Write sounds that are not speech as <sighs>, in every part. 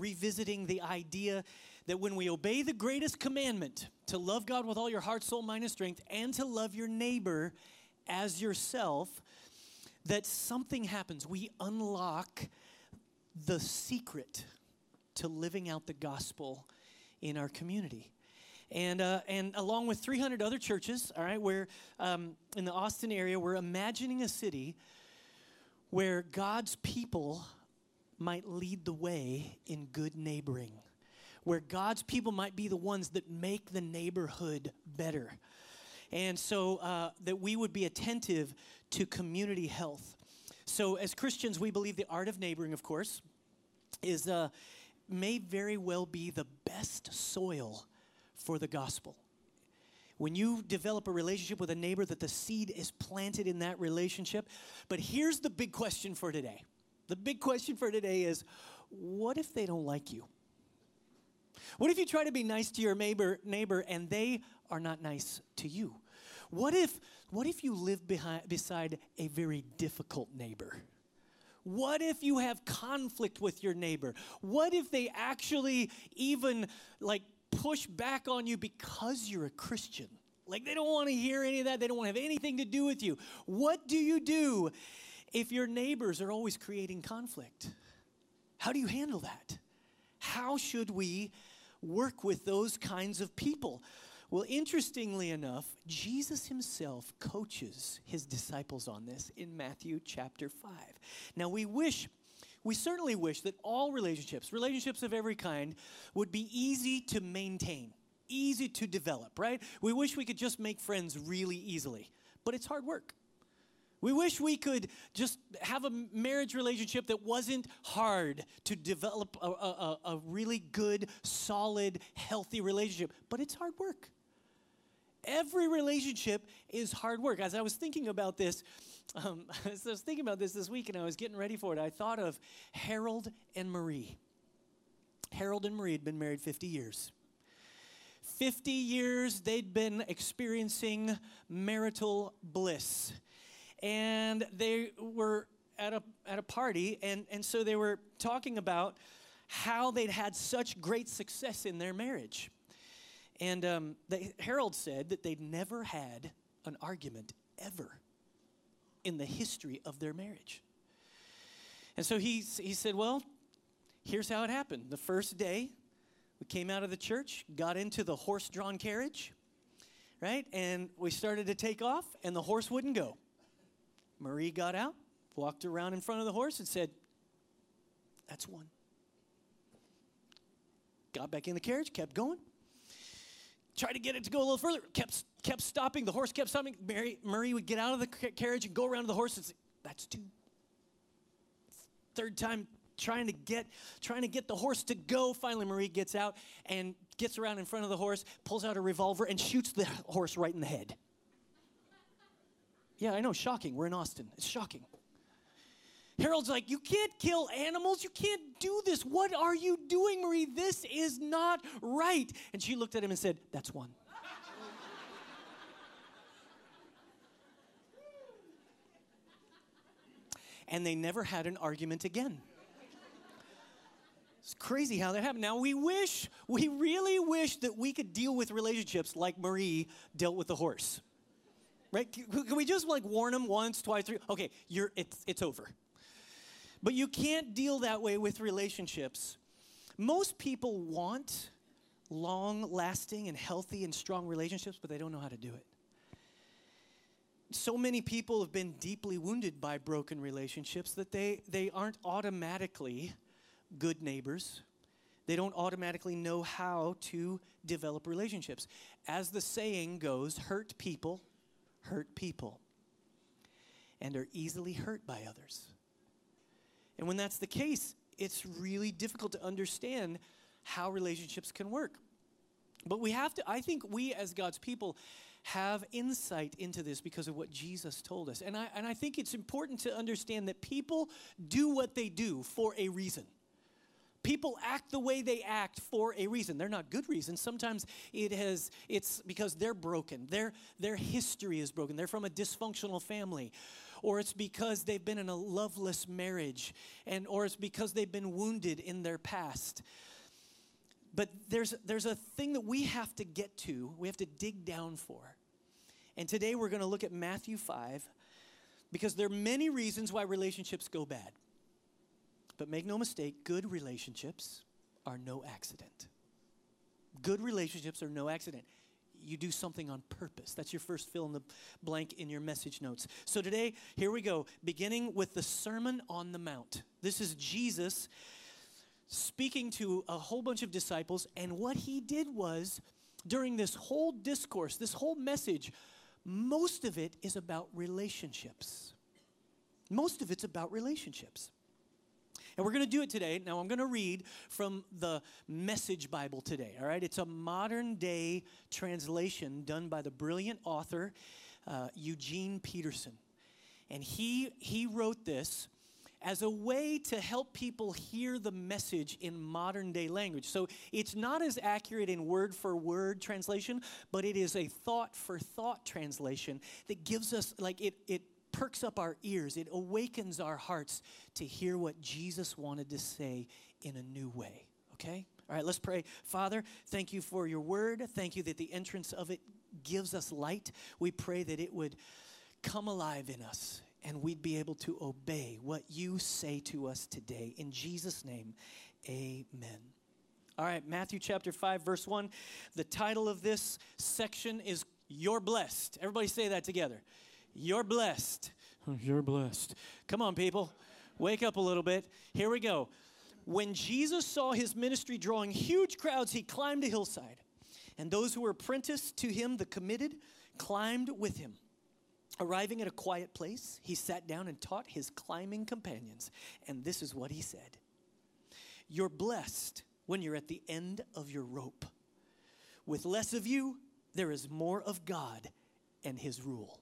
revisiting the idea that when we obey the greatest commandment to love God with all your heart, soul, mind, and strength, and to love your neighbor as yourself, that something happens. We unlock the secret to living out the gospel in our community. And, uh, and along with 300 other churches, all right, we're um, in the Austin area, we're imagining a city where God's people might lead the way in good neighboring, where God's people might be the ones that make the neighborhood better. And so uh, that we would be attentive to community health. So, as Christians, we believe the art of neighboring, of course, is uh, may very well be the best soil for the gospel. When you develop a relationship with a neighbor, that the seed is planted in that relationship. But here's the big question for today the big question for today is what if they don't like you? What if you try to be nice to your neighbor, neighbor and they are not nice to you? What if, what if you live behind, beside a very difficult neighbor? What if you have conflict with your neighbor? What if they actually even like push back on you because you're a Christian? Like they don't want to hear any of that. They don't want to have anything to do with you. What do you do if your neighbors are always creating conflict? How do you handle that? How should we work with those kinds of people? Well, interestingly enough, Jesus himself coaches his disciples on this in Matthew chapter 5. Now, we wish, we certainly wish that all relationships, relationships of every kind, would be easy to maintain, easy to develop, right? We wish we could just make friends really easily, but it's hard work. We wish we could just have a marriage relationship that wasn't hard to develop a, a, a, really good, solid, healthy relationship, but it's hard work. Every relationship is hard work. As I was thinking about this, um, <laughs> as I was thinking about this this week and I was getting ready for it, I thought of Harold and Marie. Harold and Marie had been married 50 years. 50 years they'd been experiencing marital bliss and they were at a, at a party, and, and so they were talking about how they'd had such great success in their marriage. And um, they, Harold said that they'd never had an argument ever in the history of their marriage. And so he, he said, Well, here's how it happened. The first day, we came out of the church, got into the horse drawn carriage, right? And we started to take off, and the horse wouldn't go. Marie got out, walked around in front of the horse, and said, That's one. Got back in the carriage, kept going. Tried to get it to go a little further, kept, kept stopping. The horse kept stopping. Mary, Marie would get out of the carriage and go around to the horse and say, That's two. Third time, trying to get trying to get the horse to go finally marie gets out and gets around in front of the horse pulls out a revolver and shoots the horse right in the head yeah, I know, shocking. We're in Austin. It's shocking. Harold's like, You can't kill animals. You can't do this. What are you doing, Marie? This is not right. And she looked at him and said, That's one. and they never had an argument again. It's crazy how that happened. Now, we wish, we really wish that we could deal with relationships like Marie dealt with the horse. Right? Can we just like warn them once, twice, three? Okay, you're it's it's over. But you can't deal that way with relationships. Most people want long lasting and healthy and strong relationships, but they don't know how to do it. So many people have been deeply wounded by broken relationships that they, they aren't automatically good neighbors. They don't automatically know how to develop relationships. As the saying goes, hurt people hurt people and are easily hurt by others. And when that's the case, it's really difficult to understand how relationships can work. But we have to, I think we as God's people have insight into this because of what Jesus told us. And I, and I think it's important to understand that people do what they do for a reason people act the way they act for a reason. They're not good reasons. Sometimes it has it's because they're broken. Their their history is broken. They're from a dysfunctional family. or it's because they've been in a loveless marriage, and or it's because they've been wounded in their past. But there's, there's a thing that we have to get to, we have to dig down for. And today we're going to look at Matthew 5 because there are many reasons why relationships go bad. But make no mistake, good relationships are no accident. Good relationships are no accident. You do something on purpose. That's your first fill in the blank in your message notes. So today, here we go, beginning with the Sermon on the Mount. This is Jesus speaking to a whole bunch of disciples, and what he did was during this whole discourse, this whole message, most of it is about relationships. Most of it's about relationships. And we're going to do it today. Now, I'm going to read from the Message Bible today, all right? It's a modern day translation done by the brilliant author uh, Eugene Peterson. And he, he wrote this as a way to help people hear the message in modern day language. So it's not as accurate in word for word translation, but it is a thought for thought translation that gives us, like, it, it perks up our ears, it awakens our hearts to hear what Jesus wanted to say in a new way. Okay? All right, let's pray. Father, thank you for your word. Thank you that the entrance of it gives us light. We pray that it would come alive in us and we'd be able to obey what you say to us today. In Jesus' name, amen. All right, Matthew chapter 5, verse 1. The title of this section is You're Blessed. Everybody say that together. You're blessed. Oh, you're blessed. Come on, people. Wake up a little bit. Here we go. When Jesus saw his ministry drawing huge crowds, he climbed a hillside. And those who were apprenticed to him, the committed, climbed with him. Arriving at a quiet place, he sat down and taught his climbing companions. And this is what he said You're blessed when you're at the end of your rope. With less of you, there is more of God and his rule.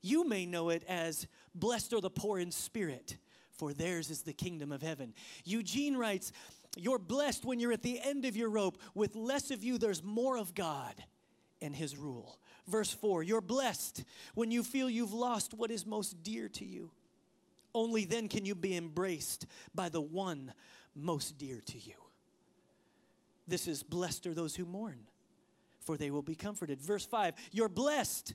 You may know it as blessed are the poor in spirit, for theirs is the kingdom of heaven. Eugene writes, You're blessed when you're at the end of your rope. With less of you, there's more of God and his rule. Verse 4 You're blessed when you feel you've lost what is most dear to you. Only then can you be embraced by the one most dear to you. This is blessed are those who mourn for they will be comforted. Verse 5, you're blessed,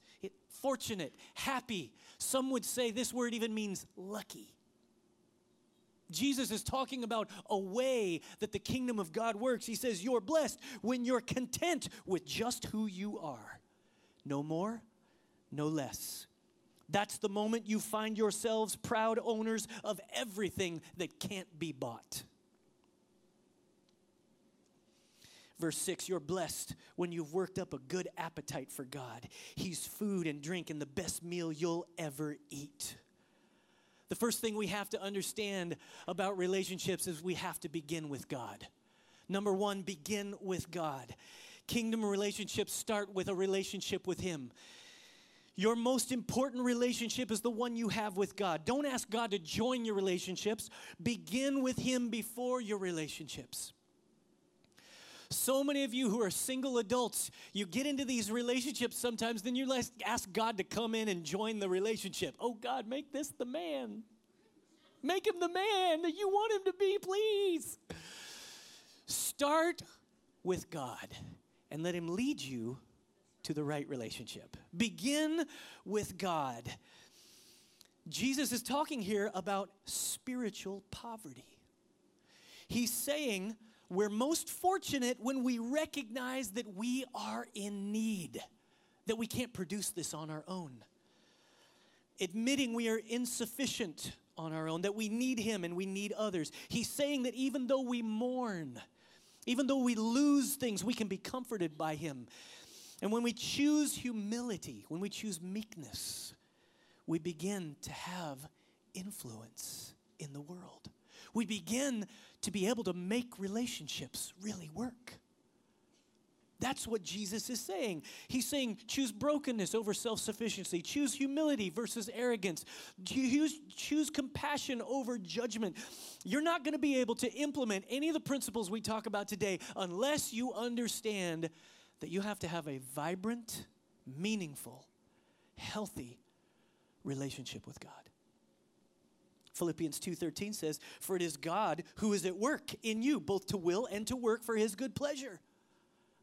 fortunate, happy. Some would say this word even means lucky. Jesus is talking about a way that the kingdom of God works. He says, You're blessed when you're content with just who you are. No more, no less. That's the moment you find yourselves proud owners of everything that can't be bought. Verse 6 You're blessed when you've worked up a good appetite for God. He's food and drink and the best meal you'll ever eat. The first thing we have to understand about relationships is we have to begin with God. Number one, begin with God. Kingdom relationships start with a relationship with Him. Your most important relationship is the one you have with God. Don't ask God to join your relationships, begin with Him before your relationships. So many of you who are single adults, you get into these relationships sometimes, then you ask God to come in and join the relationship. Oh, God, make this the man. Make him the man that you want him to be, please. Start with God and let him lead you to the right relationship. Begin with God. Jesus is talking here about spiritual poverty. He's saying, we're most fortunate when we recognize that we are in need, that we can't produce this on our own. Admitting we are insufficient on our own, that we need Him and we need others. He's saying that even though we mourn, even though we lose things, we can be comforted by Him. And when we choose humility, when we choose meekness, we begin to have influence in the world. We begin to be able to make relationships really work. That's what Jesus is saying. He's saying choose brokenness over self sufficiency, choose humility versus arrogance, choose, choose compassion over judgment. You're not going to be able to implement any of the principles we talk about today unless you understand that you have to have a vibrant, meaningful, healthy relationship with God. Philippians 2:13 says, "For it is God who is at work in you both to will and to work for his good pleasure."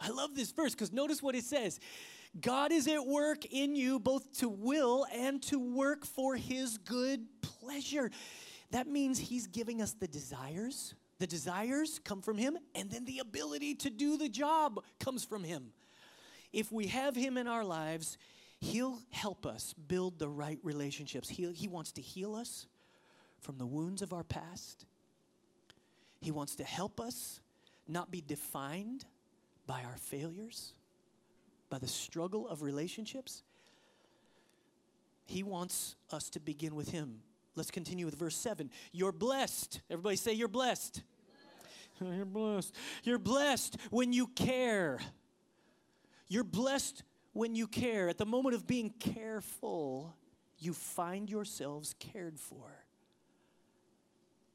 I love this verse because notice what it says. God is at work in you both to will and to work for his good pleasure. That means he's giving us the desires. The desires come from him, and then the ability to do the job comes from him. If we have him in our lives, he'll help us build the right relationships. He, he wants to heal us from the wounds of our past. He wants to help us not be defined by our failures, by the struggle of relationships. He wants us to begin with Him. Let's continue with verse 7. You're blessed. Everybody say, You're blessed. <laughs> You're blessed. You're blessed when you care. You're blessed when you care. At the moment of being careful, you find yourselves cared for.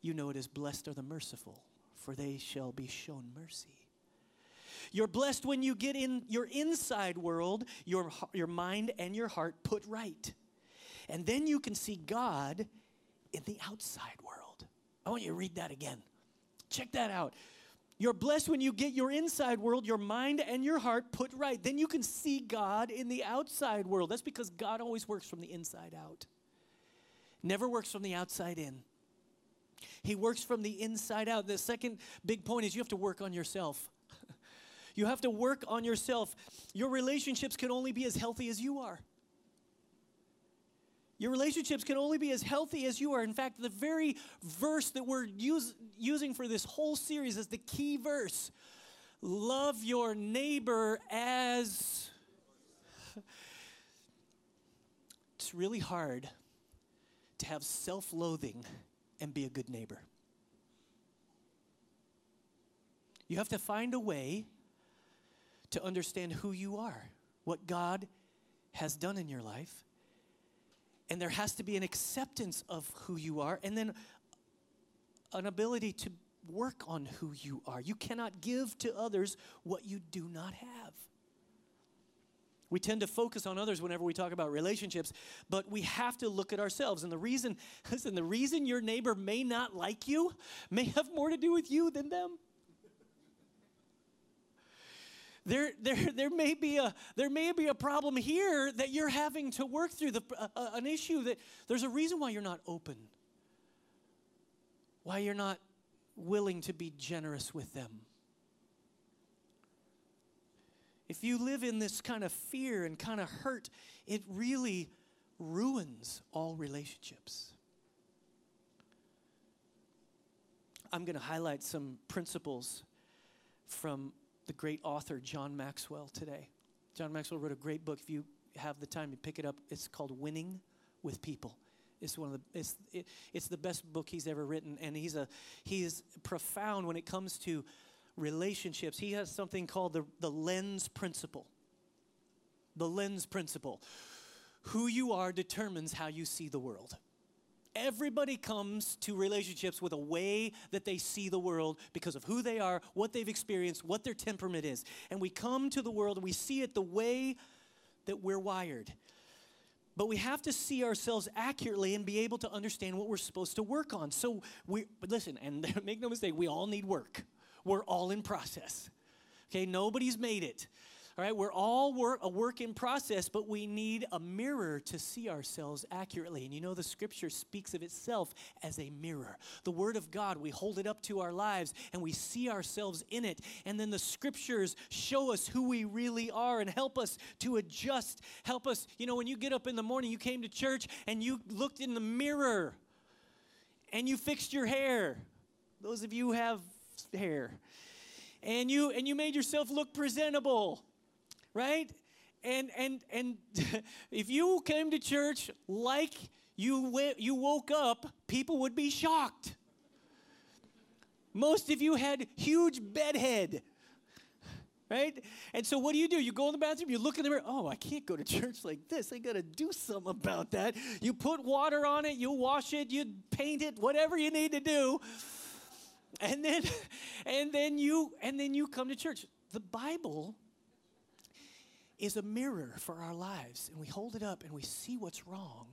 You know it is blessed are the merciful, for they shall be shown mercy. You're blessed when you get in your inside world, your, your mind and your heart put right. And then you can see God in the outside world. I want you to read that again. Check that out. You're blessed when you get your inside world, your mind and your heart put right. Then you can see God in the outside world. That's because God always works from the inside out, never works from the outside in. He works from the inside out. The second big point is you have to work on yourself. <laughs> You have to work on yourself. Your relationships can only be as healthy as you are. Your relationships can only be as healthy as you are. In fact, the very verse that we're use, using for this whole series is the key verse love your neighbor as. <laughs> It's really hard to have self loathing and be a good neighbor. You have to find a way to understand who you are, what God has done in your life. And there has to be an acceptance of who you are, and then an ability to work on who you are. You cannot give to others what you do not have. We tend to focus on others whenever we talk about relationships, but we have to look at ourselves. And the reason, <laughs> listen, the reason your neighbor may not like you may have more to do with you than them there, there, there, may be a, there may be a problem here that you're having to work through, the, uh, an issue that there's a reason why you're not open, why you're not willing to be generous with them. If you live in this kind of fear and kind of hurt, it really ruins all relationships. I'm going to highlight some principles from the great author John Maxwell today. John Maxwell wrote a great book. If you have the time to pick it up, it's called Winning with People. It's one of the it's it, it's the best book he's ever written, and he's a he's profound when it comes to relationships. He has something called the the lens principle. The lens principle. Who you are determines how you see the world. Everybody comes to relationships with a way that they see the world because of who they are, what they've experienced, what their temperament is. And we come to the world and we see it the way that we're wired. But we have to see ourselves accurately and be able to understand what we're supposed to work on. So we listen, and <laughs> make no mistake, we all need work. We're all in process. Okay, nobody's made it. All right, we're all work, a work in process, but we need a mirror to see ourselves accurately. And you know, the scripture speaks of itself as a mirror. The word of God, we hold it up to our lives and we see ourselves in it. And then the scriptures show us who we really are and help us to adjust. Help us, you know, when you get up in the morning, you came to church and you looked in the mirror and you fixed your hair. Those of you have hair. And you and you made yourself look presentable right? And and and <laughs> if you came to church like you you woke up, people would be shocked. Most of you had huge bedhead. Right? And so what do you do? You go in the bathroom, you look in the mirror, oh, I can't go to <laughs> church like this. I gotta do something about that. You put water on it, you wash it, you paint it, whatever you need to do. And then <laughs> and then you and then you come to church. The Bible is a mirror for our lives, and we hold it up and we see what's wrong,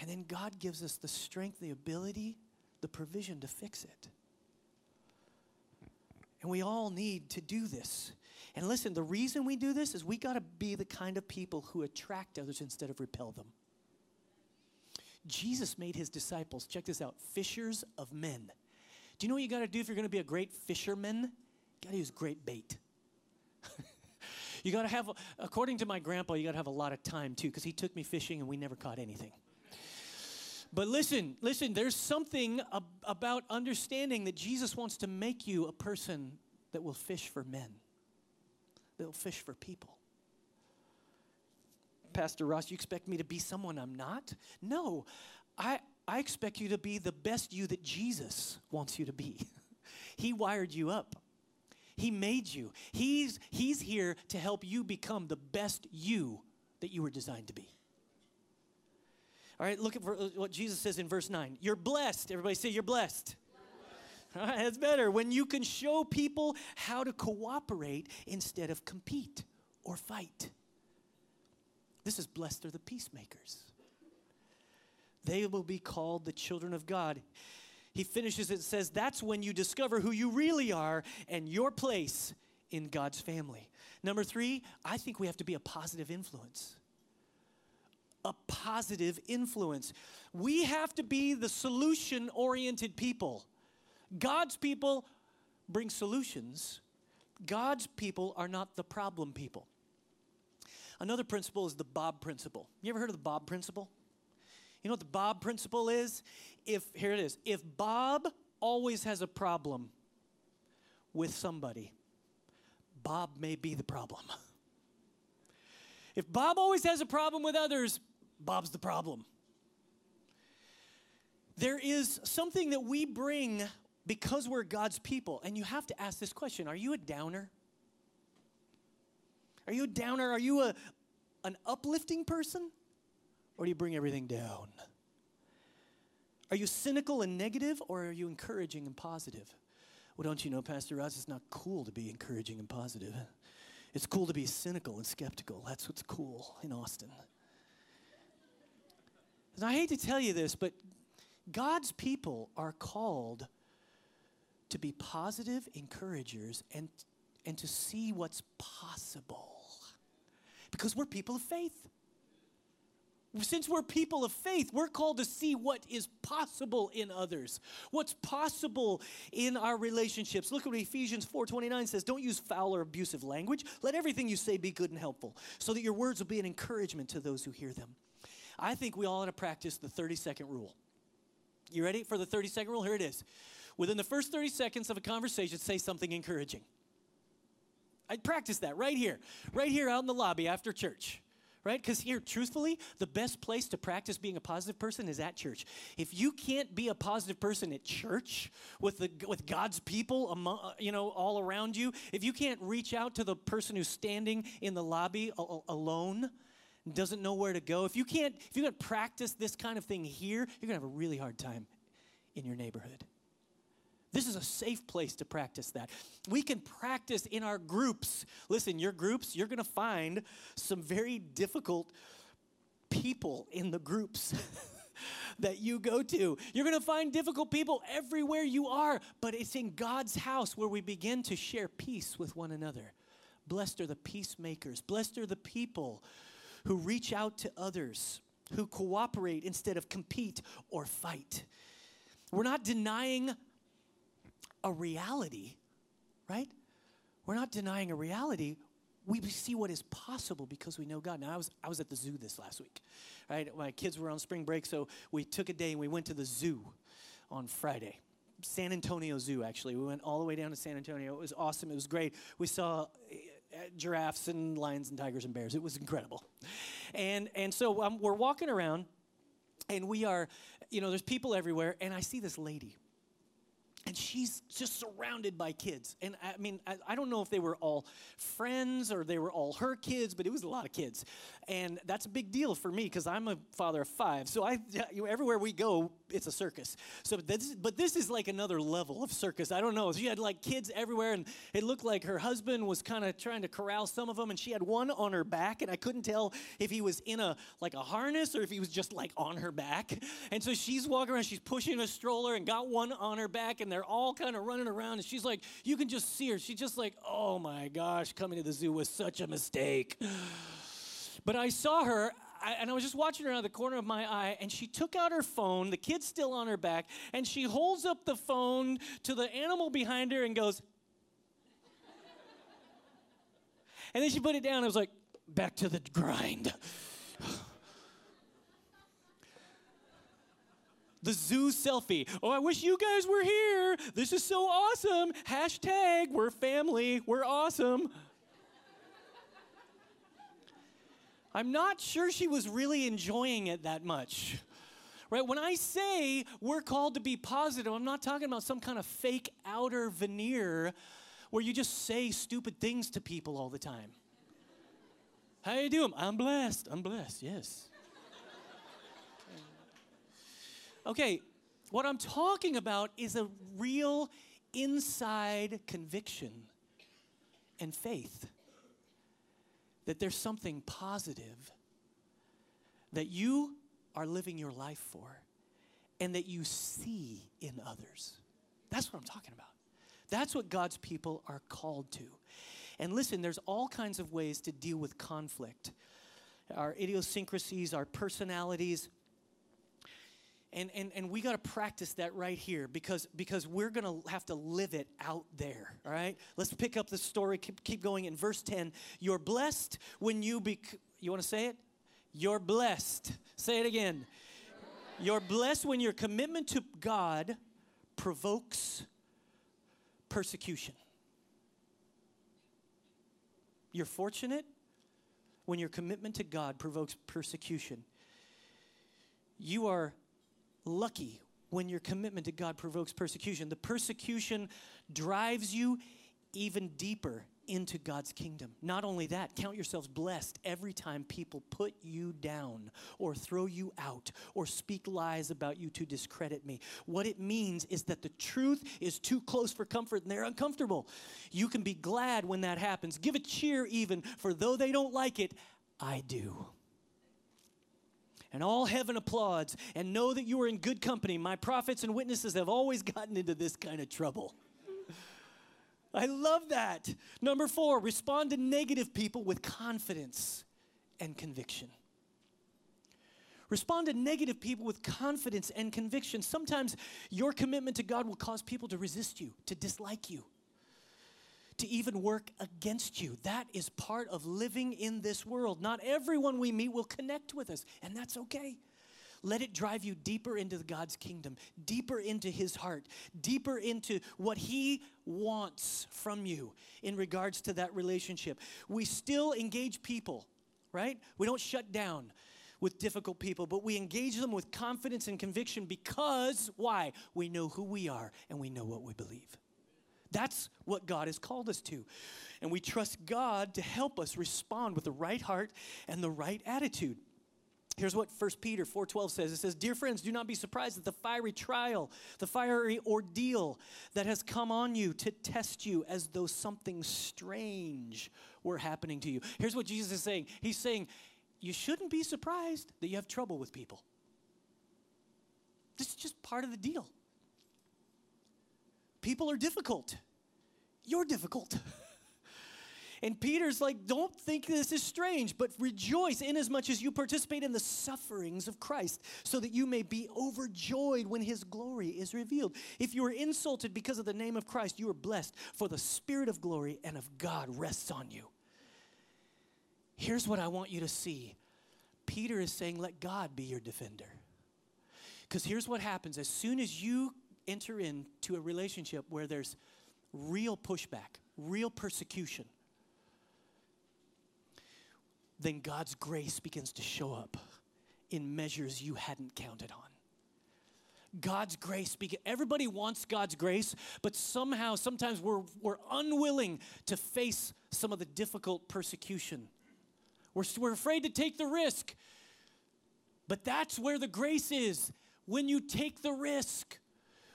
And then God gives us the strength, the ability, the provision to fix it. And we all need to do this. And listen, the reason we do this is we got to be the kind of people who attract others instead of repel them. Jesus made his disciples, check this out, fishers of men. Do you know what you got to do if you're going to be a great fisherman? You got to use great bait. <laughs> you got to have, according to my grandpa, you got to have a lot of time too, because he took me fishing and we never caught anything. But listen, listen, there's something ab- about understanding that Jesus wants to make you a person that will fish for men, that will fish for people. Pastor Ross, you expect me to be someone I'm not? No, I, I expect you to be the best you that Jesus wants you to be. <laughs> he wired you up. He made you. He's, he's here to help you become the best you that you were designed to be. All right, look at what Jesus says in verse 9. You're blessed. Everybody say, You're blessed. blessed. All right, that's better. When you can show people how to cooperate instead of compete or fight. This is blessed are the peacemakers. They will be called the children of God. He finishes it says, That's when you discover who you really are and your place in God's family. Number three, I think we have to be a positive influence. A positive influence. We have to be the solution oriented people. God's people bring solutions, God's people are not the problem people. Another principle is the Bob principle. You ever heard of the Bob principle? You know what the Bob principle is? If here it is. If Bob always has a problem with somebody, Bob may be the problem. <laughs> If Bob always has a problem with others, Bob's the problem. There is something that we bring because we're God's people, and you have to ask this question Are you a downer? Are you a downer? Are you a, an uplifting person? Or do you bring everything down? Are you cynical and negative, or are you encouraging and positive? Well, don't you know, Pastor Ross, it's not cool to be encouraging and positive. It's cool to be cynical and skeptical. That's what's cool in Austin. And I hate to tell you this, but God's people are called to be positive encouragers and, and to see what's possible because we're people of faith. Since we're people of faith, we're called to see what is possible in others. What's possible in our relationships. Look at what Ephesians 4:29 says, "Don't use foul or abusive language. Let everything you say be good and helpful, so that your words will be an encouragement to those who hear them." I think we all ought to practice the 30-second rule. You ready for the 30-second rule? Here it is. Within the first 30 seconds of a conversation, say something encouraging. I practice that right here, right here out in the lobby after church. Right? Because here, truthfully, the best place to practice being a positive person is at church. If you can't be a positive person at church with the with God's people, among, uh, you know, all around you, if you can't reach out to the person who's standing in the lobby alone, doesn't know where to go, if you can't, if you can't practice this kind of thing here, you're gonna have a really hard time in your neighborhood. This is a safe place to practice that. We can practice in our groups. Listen, your groups, you're going to find some very difficult people in the groups. <laughs> that you go to. You're going to find difficult people everywhere you are, but it's in God's house where we begin to share peace with one another. Blessed are the peacemakers. Blessed are the people who reach out to others, who cooperate instead of compete or fight. We're not denying a reality, right? We're not denying a reality. We see what is possible because we know God. Now, I was, I was at the zoo this last week, right? My kids were on spring break, so we took a day and we went to the zoo on Friday. San Antonio Zoo, actually. We went all the way down to San Antonio. It was awesome. It was great. We saw eh, giraffes and lions and tigers and bears. It was incredible. And, and so um, we're walking around, and we are, you know, there's people everywhere, and I see this lady and she's just surrounded by kids. And I mean, I, I, don't know if they were all friends or they were all her kids, but it was a lot of kids. And that's a big deal for me because I'm a father of five. So I, you <laughs> know, everywhere we go, it's a circus. So, this, but this is like another level of circus. I don't know. She had like kids everywhere, and it looked like her husband was kind of trying to corral some of them, and she had one on her back, and I couldn't tell if he was in a like a harness or if he was just like on her back. And so she's walking around, she's pushing a stroller and got one on her back, and they're all kind of running around, and she's like, you can just see her. She's just like, oh my gosh, coming to the zoo was such a mistake. But I saw her I, and I was just watching her out of the corner of my eye, and she took out her phone, the kid's still on her back, and she holds up the phone to the animal behind her and goes, <laughs> and then she put it down. I was like, back to the grind. <sighs> the zoo selfie. Oh, I wish you guys were here. This is so awesome. Hashtag, we're family, we're awesome. I'm not sure she was really enjoying it that much. Right? When I say we're called to be positive, I'm not talking about some kind of fake outer veneer where you just say stupid things to people all the time. How you doing? I'm blessed. I'm blessed. Yes. Okay, what I'm talking about is a real inside conviction and faith that there's something positive that you are living your life for and that you see in others. That's what I'm talking about. That's what God's people are called to. And listen, there's all kinds of ways to deal with conflict our idiosyncrasies, our personalities, and, and, and we got to practice that right here because, because we're going to have to live it out there, all right? Let's pick up the story, keep, keep going in verse 10. You're blessed when you be, you want to say it? You're blessed. Say it again. You're blessed when your commitment to God provokes persecution. You're fortunate when your commitment to God provokes persecution. You are lucky when your commitment to God provokes persecution. The persecution drives you even deeper into God's kingdom. Not only that, count yourselves blessed every time people put you down or throw you out or speak lies about you to discredit me. What it means is that the truth is too close for comfort and they're uncomfortable. You can be glad when that happens. Give a cheer even, for though they don't like it, I do and all heaven applauds, and know that you are in good company. My prophets and witnesses have always gotten into this kind of trouble. I love that. Number four, respond to negative people with confidence and conviction. Respond to negative people with confidence and conviction. Sometimes your commitment to God will cause people to resist you, to dislike you to even work against you. That is part of living in this world. Not everyone we meet will connect with us, and that's okay. Let it drive you deeper into God's kingdom, deeper into His heart, deeper into what He wants from you in regards to that relationship. We still engage people, right? We don't shut down with difficult people, but we engage them with confidence and conviction because why? We know who we are and we know what we believe. That's what God has called us to. And we trust God to help us respond with the right heart and the right attitude. Here's what 1 Peter 4:12 says. It says, "Dear friends, do not be surprised at the fiery trial, the fiery ordeal that has come on you to test you as though something strange were happening to you." Here's what Jesus is saying. He's saying, "You shouldn't be surprised that you have trouble with people. This is just part of the deal. People are difficult. You're difficult. And Peter's like, don't think this is strange, but rejoice inasmuch as you participate in the sufferings of Christ, so that you may be overjoyed when his glory is revealed. If you are insulted because of the name of Christ, you are blessed, for the Spirit of glory and of God rests on you. Here's what I want you to see Peter is saying, let God be your defender. Because here's what happens as soon as you enter into a relationship where there's real pushback, real persecution, then God's grace begins to show up in measures you hadn't counted on. God's grace, everybody wants God's grace, but somehow, sometimes we're, we're unwilling to face some of the difficult persecution. We're, we're afraid to take the risk. But that's where the grace is when you take the risk,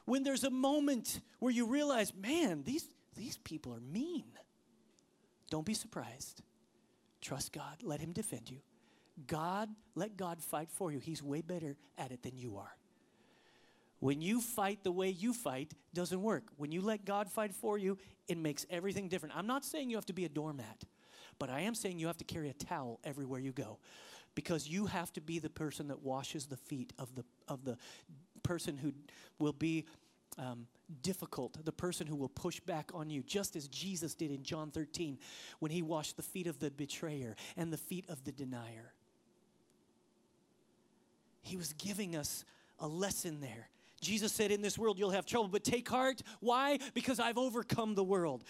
when there's a moment where you realize, man, these, these people are mean. Don't be surprised. Trust God. Let Him defend you. God, let God fight for you. He's way better at it than you are. When you fight the way you fight, doesn't work. When you let God fight for you, it makes everything different. I'm not saying you have to be a doormat, but I am saying you have to carry a towel everywhere you go because you have to be the person that washes the feet of the of the person who will be um, difficult, the person who will push back on you, just as Jesus did in John 13 when he washed the feet of the betrayer and the feet of the denier. He was giving us a lesson there. Jesus said, In this world you'll have trouble, but take heart. Why? Because I've overcome the world.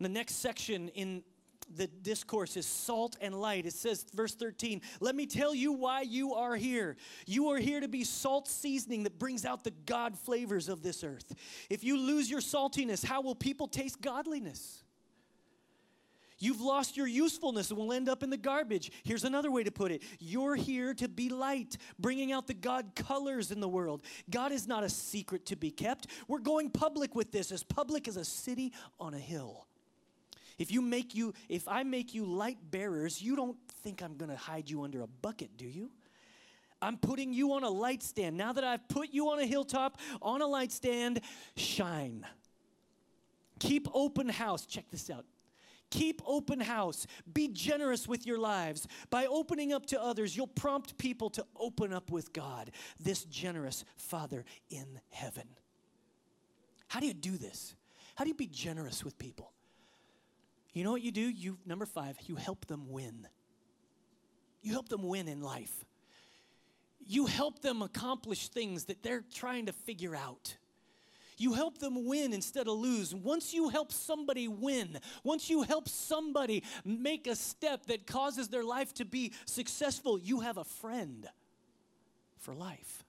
the next section in the discourse is salt and light. It says, verse 13, let me tell you why you are here. You are here to be salt seasoning that brings out the God flavors of this earth. If you lose your saltiness, how will people taste godliness? You've lost your usefulness and will end up in the garbage. Here's another way to put it You're here to be light, bringing out the God colors in the world. God is not a secret to be kept. We're going public with this, as public as a city on a hill. If you make you if I make you light bearers, you don't think I'm going to hide you under a bucket, do you? I'm putting you on a light stand. Now that I've put you on a hilltop, on a light stand, shine. Keep open house. Check this out. Keep open house. Be generous with your lives. By opening up to others, you'll prompt people to open up with God, this generous Father in heaven. How do you do this? How do you be generous with people? You know what you do? You number 5, you help them win. You help them win in life. You help them accomplish things that they're trying to figure out. You help them win instead of lose. Once you help somebody win, once you help somebody make a step that causes their life to be successful, you have a friend for life.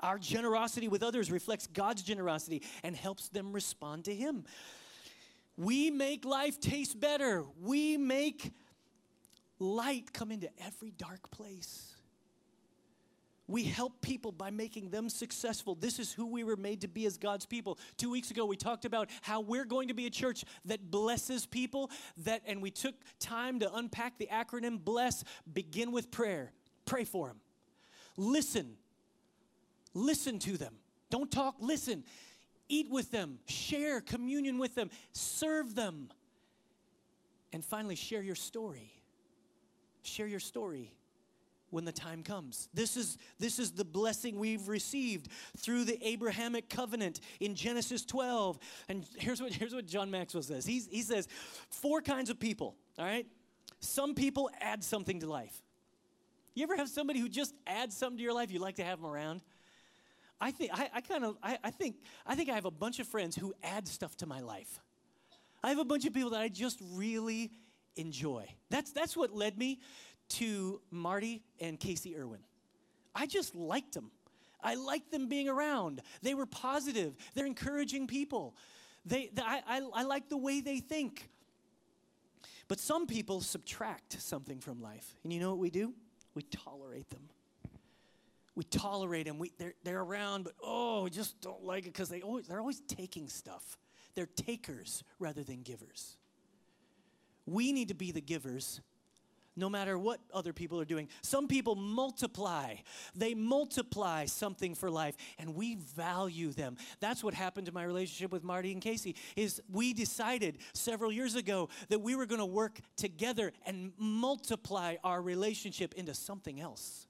Our generosity with others reflects God's generosity and helps them respond to Him. We make life taste better. We make light come into every dark place. We help people by making them successful. This is who we were made to be as God's people. Two weeks ago, we talked about how we're going to be a church that blesses people, that, and we took time to unpack the acronym BLESS. Begin with prayer. Pray for them. Listen. Listen to them. Don't talk, listen. Eat with them. Share communion with them. Serve them. And finally, share your story. Share your story when the time comes. This is, this is the blessing we've received through the Abrahamic covenant in Genesis 12. And here's what, here's what John Maxwell says He's, he says, four kinds of people, all right? Some people add something to life. You ever have somebody who just adds something to your life? You like to have them around? I think I, I kind of I, I think I think I have a bunch of friends who add stuff to my life. I have a bunch of people that I just really enjoy. That's that's what led me to Marty and Casey Irwin. I just liked them. I liked them being around. They were positive. They're encouraging people. They, they I, I, I like the way they think. But some people subtract something from life. And you know what we do? We tolerate them. We tolerate them. We, they're, they're around, but oh, we just don't like it because they always, they're always taking stuff. They're takers rather than givers. We need to be the givers no matter what other people are doing. Some people multiply. They multiply something for life and we value them. That's what happened to my relationship with Marty and Casey is we decided several years ago that we were going to work together and multiply our relationship into something else.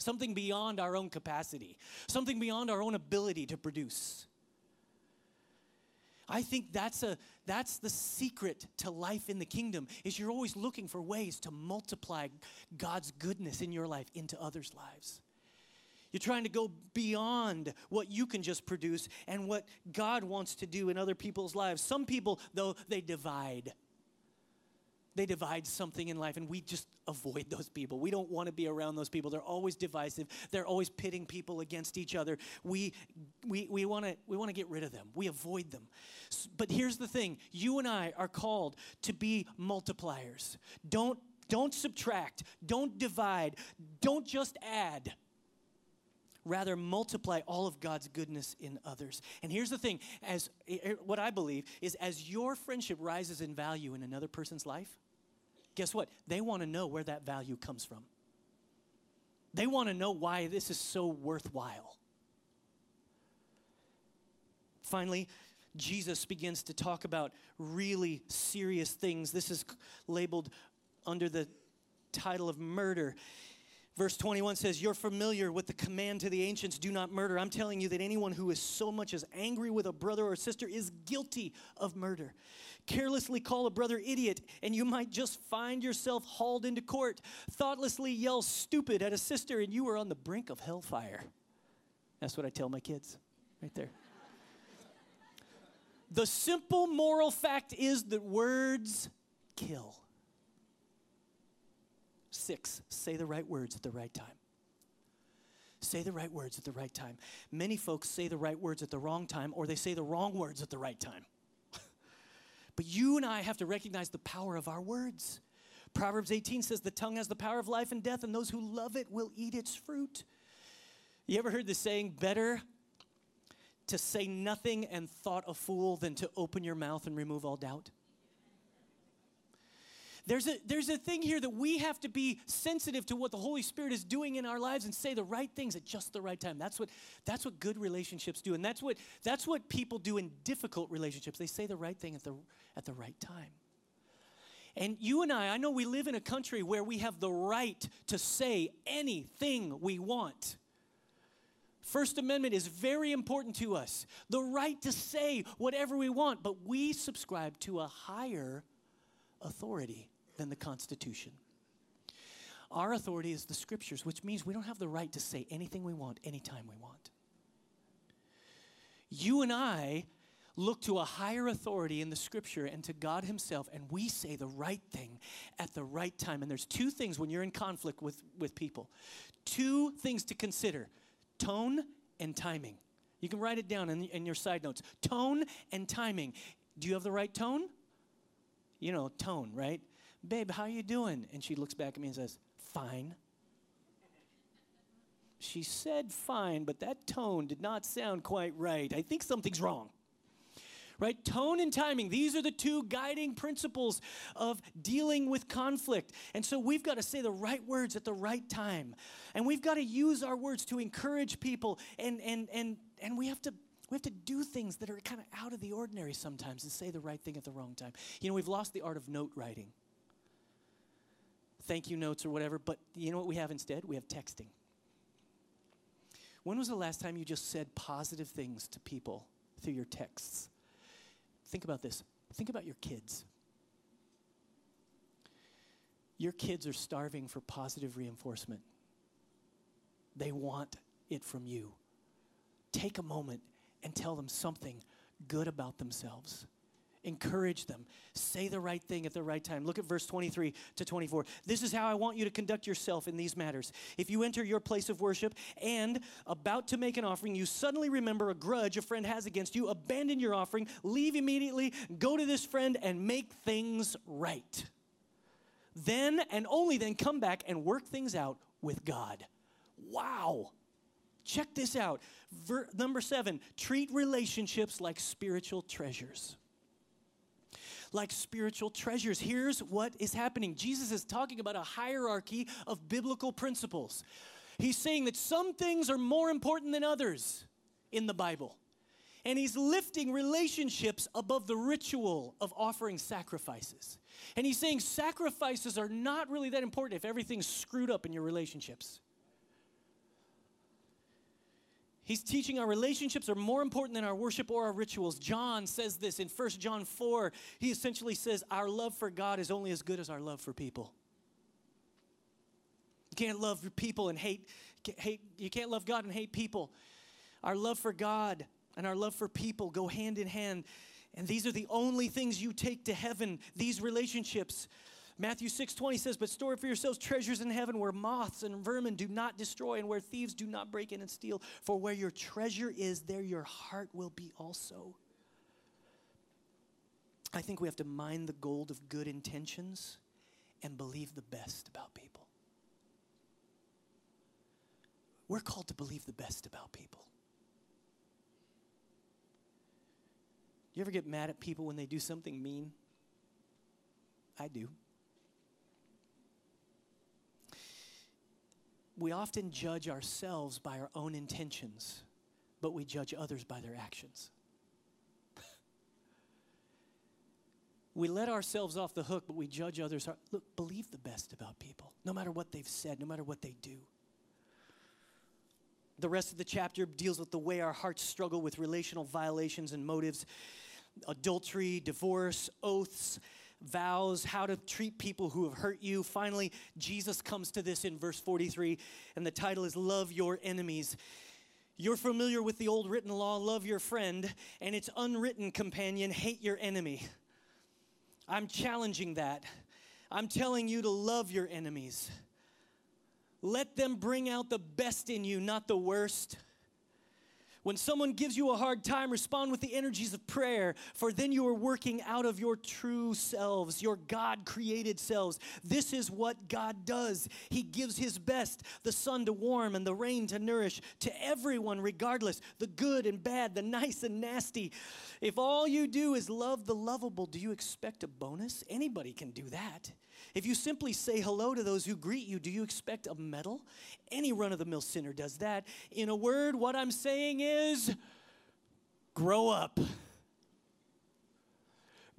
Something beyond our own capacity, something beyond our own ability to produce. I think that's a that's the secret to life in the kingdom is you're always looking for ways to multiply God's goodness in your life into others' lives. You're trying to go beyond what you can just produce and what God wants to do in other people's lives. Some people, though, they divide they divide something in life and we just avoid those people. We don't want to be around those people. They're always divisive. They're always pitting people against each other. We we we want to we want to get rid of them. We avoid them. But here's the thing. You and I are called to be multipliers. Don't don't subtract. Don't divide. Don't just add. Rather, multiply all of God's goodness in others. And here's the thing as eh, eh, what I believe is as your friendship rises in value in another person's life, guess what? They want to know where that value comes from. They want to know why this is so worthwhile. Finally, Jesus begins to talk about really serious things. This is labeled under the title of murder. Verse 21 says, You're familiar with the command to the ancients, do not murder. I'm telling you that anyone who is so much as angry with a brother or sister is guilty of murder. Carelessly call a brother idiot, and you might just find yourself hauled into court. Thoughtlessly yell stupid at a sister, and you are on the brink of hellfire. That's what I tell my kids right there. the simple moral fact is that words kill. Six, say the right words at the right time. Say the right words at the right time. Many folks say the right words at the wrong time, or they say the wrong words at the right time. <laughs> but you and I have to recognize the power of our words. Proverbs 18 says, The tongue has the power of life and death, and those who love it will eat its fruit. You ever heard the saying, better to say nothing and thought a fool than to open your mouth and remove all doubt? There's a, there's a thing here that we have to be sensitive to what the Holy Spirit is doing in our lives and say the right things at just the right time. That's what, that's what good relationships do. And that's what, that's what people do in difficult relationships. They say the right thing at the, at the right time. And you and I, I know we live in a country where we have the right to say anything we want. First Amendment is very important to us. The right to say whatever we want, but we subscribe to a higher authority than the Constitution. Our authority is the scriptures, which means we don't have the right to say anything we want anytime we want. You and I look to a higher authority in the scripture and to God Himself, and we say the right thing at the right time. And there's two things when you're in conflict with, with people two things to consider tone and timing. You can write it down in, in your side notes. Tone and timing. Do you have the right tone? You know, tone, right? Babe, how you doing? And she looks back at me and says, fine. She said fine, but that tone did not sound quite right. I think something's wrong. Right? Tone and timing, these are the two guiding principles of dealing with conflict. And so we've got to say the right words at the right time. And we've got to use our words to encourage people and and and and we have to we have to do things that are kind of out of the ordinary sometimes and say the right thing at the wrong time. You know, we've lost the art of note writing, thank you notes or whatever, but you know what we have instead? We have texting. When was the last time you just said positive things to people through your texts? Think about this. Think about your kids. Your kids are starving for positive reinforcement. They want it from you. Take a moment and tell them something good about themselves. Encourage them. Say the right thing at the right time. Look at verse 23 to 24. This is how I want you to conduct yourself in these matters. If you enter your place of worship and about to make an offering, you suddenly remember a grudge a friend has against you, abandon your offering, leave immediately, go to this friend and make things right. Then and only then come back and work things out with God. Wow. Check this out. Ver- number seven, treat relationships like spiritual treasures. Like spiritual treasures. Here's what is happening Jesus is talking about a hierarchy of biblical principles. He's saying that some things are more important than others in the Bible. And he's lifting relationships above the ritual of offering sacrifices. And he's saying sacrifices are not really that important if everything's screwed up in your relationships. He's teaching our relationships are more important than our worship or our rituals. John says this in 1 John 4. He essentially says, Our love for God is only as good as our love for people. You can't love people and hate, hate you can't love God and hate people. Our love for God and our love for people go hand in hand. And these are the only things you take to heaven, these relationships. Matthew 6 20 says, But store for yourselves treasures in heaven where moths and vermin do not destroy and where thieves do not break in and steal. For where your treasure is, there your heart will be also. I think we have to mine the gold of good intentions and believe the best about people. we're called to believe the best about people. You ever get mad at people when they do something mean? I do. We often judge ourselves by our own intentions, but we judge others by their actions. <laughs> we let ourselves off the hook, but we judge others. Look, believe the best about people, no matter what they've said, no matter what they do. The rest of the chapter deals with the way our hearts struggle with relational violations and motives adultery, divorce, oaths, vows, how to treat people who have hurt you. Finally, Jesus comes to this in verse 43, and the title is Love Your Enemies. You're familiar with the old written law, love your friend, and its unwritten companion, hate your enemy. I'm challenging that. I'm telling you to love your enemies. Let them bring out the best in you, not the worst. When someone gives you a hard time, respond with the energies of prayer, for then you are working out of your true selves, your God created selves. This is what God does. He gives His best the sun to warm and the rain to nourish to everyone, regardless the good and bad, the nice and nasty. If all you do is love the lovable, do you expect a bonus? Anybody can do that. If you simply say hello to those who greet you, do you expect a medal? Any run of the mill sinner does that. In a word, what I'm saying is grow up.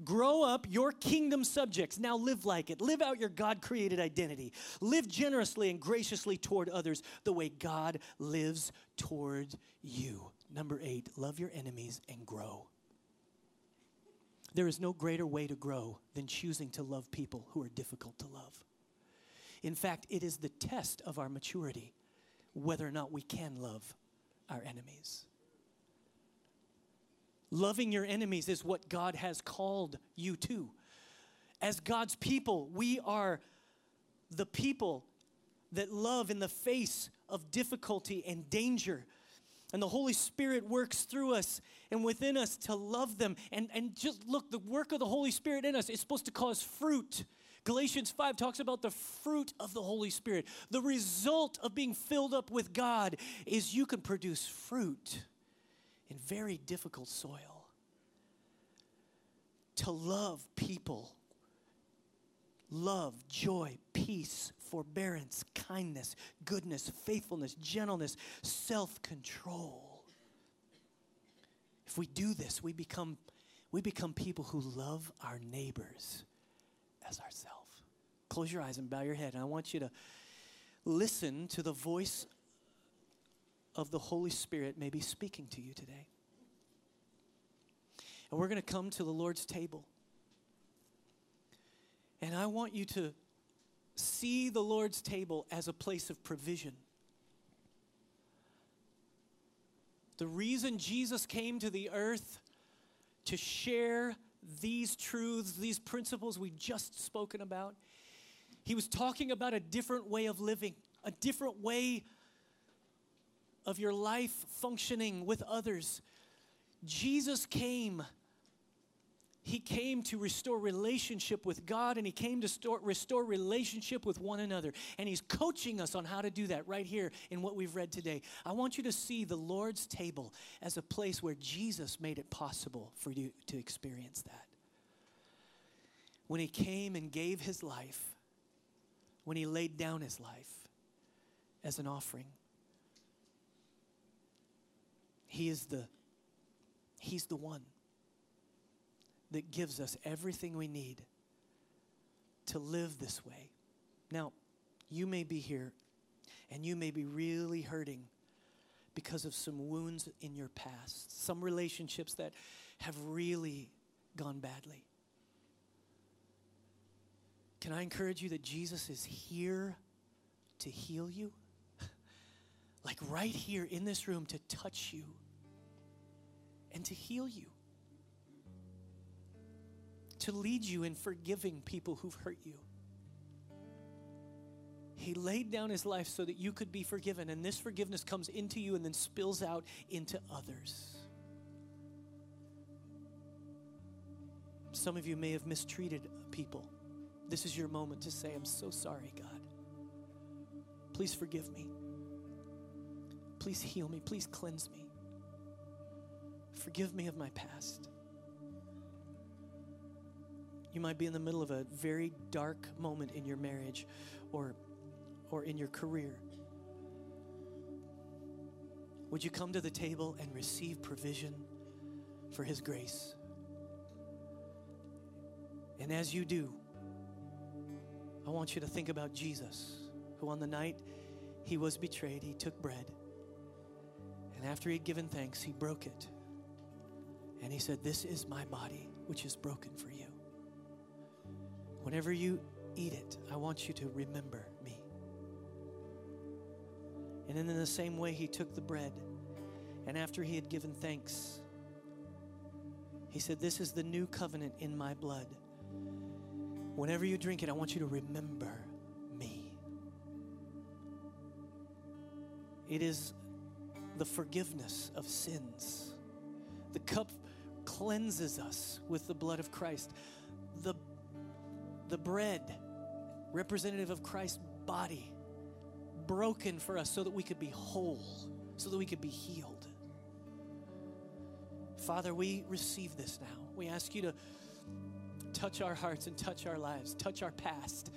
Grow up you're kingdom subjects. Now live like it. Live out your God created identity. Live generously and graciously toward others the way God lives toward you. Number eight, love your enemies and grow. There is no greater way to grow than choosing to love people who are difficult to love. In fact, it is the test of our maturity whether or not we can love our enemies. Loving your enemies is what God has called you to. As God's people, we are the people that love in the face of difficulty and danger and the Holy Spirit works through us and within us to love them. And, and just look, the work of the Holy Spirit in us is supposed to cause fruit. Galatians 5 talks about the fruit of the Holy Spirit. The result of being filled up with God is you can produce fruit in very difficult soil. To love people, love, joy, peace, forbearance, kindness, goodness, faithfulness, gentleness, self control. If we do this, we become, we become people who love our neighbors as ourselves. Close your eyes and bow your head, and I want you to listen to the voice of the Holy Spirit maybe speaking to you today. And we're going to come to the Lord's table. And I want you to see the Lord's table as a place of provision. The reason Jesus came to the earth to share these truths, these principles we've just spoken about, he was talking about a different way of living, a different way of your life functioning with others. Jesus came he came to restore relationship with God and he came to store, restore relationship with one another. And he's coaching us on how to do that right here in what we've read today. I want you to see the Lord's table as a place where Jesus made it possible for you to experience that. When he came and gave his life, when he laid down his life as an offering, he is the he's the one that gives us everything we need to live this way. Now, you may be here and you may be really hurting because of some wounds in your past, some relationships that have really gone badly. Can I encourage you that Jesus is here to heal you? <laughs> like right here in this room to touch you and to heal you to lead you in forgiving people who've hurt you. He laid down his life so that you could be forgiven, and this forgiveness comes into you and then spills out into others. Some of you may have mistreated people. This is your moment to say, I'm so sorry, God. Please forgive me. Please heal me. Please cleanse me. Forgive me of my past. You might be in the middle of a very dark moment in your marriage or, or in your career. Would you come to the table and receive provision for His grace? And as you do, I want you to think about Jesus, who on the night he was betrayed, he took bread. And after he'd given thanks, he broke it. And he said, This is my body, which is broken for you. Whenever you eat it, I want you to remember me. And then in the same way, he took the bread. And after he had given thanks, he said, This is the new covenant in my blood. Whenever you drink it, I want you to remember me. It is the forgiveness of sins. The cup cleanses us with the blood of Christ. The, the bread, representative of Christ's body, broken for us so that we could be whole, so that we could be healed. Father, we receive this now. We ask you to touch our hearts and touch our lives, touch our past,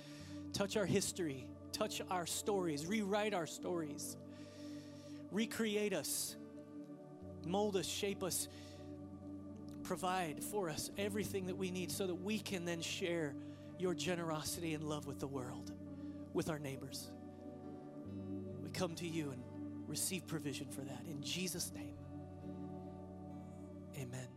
touch our history, touch our stories, rewrite our stories, recreate us, mold us, shape us, provide for us everything that we need so that we can then share your generosity and love with the world, with our neighbors. We come to you and receive provision for that. In Jesus' name, amen.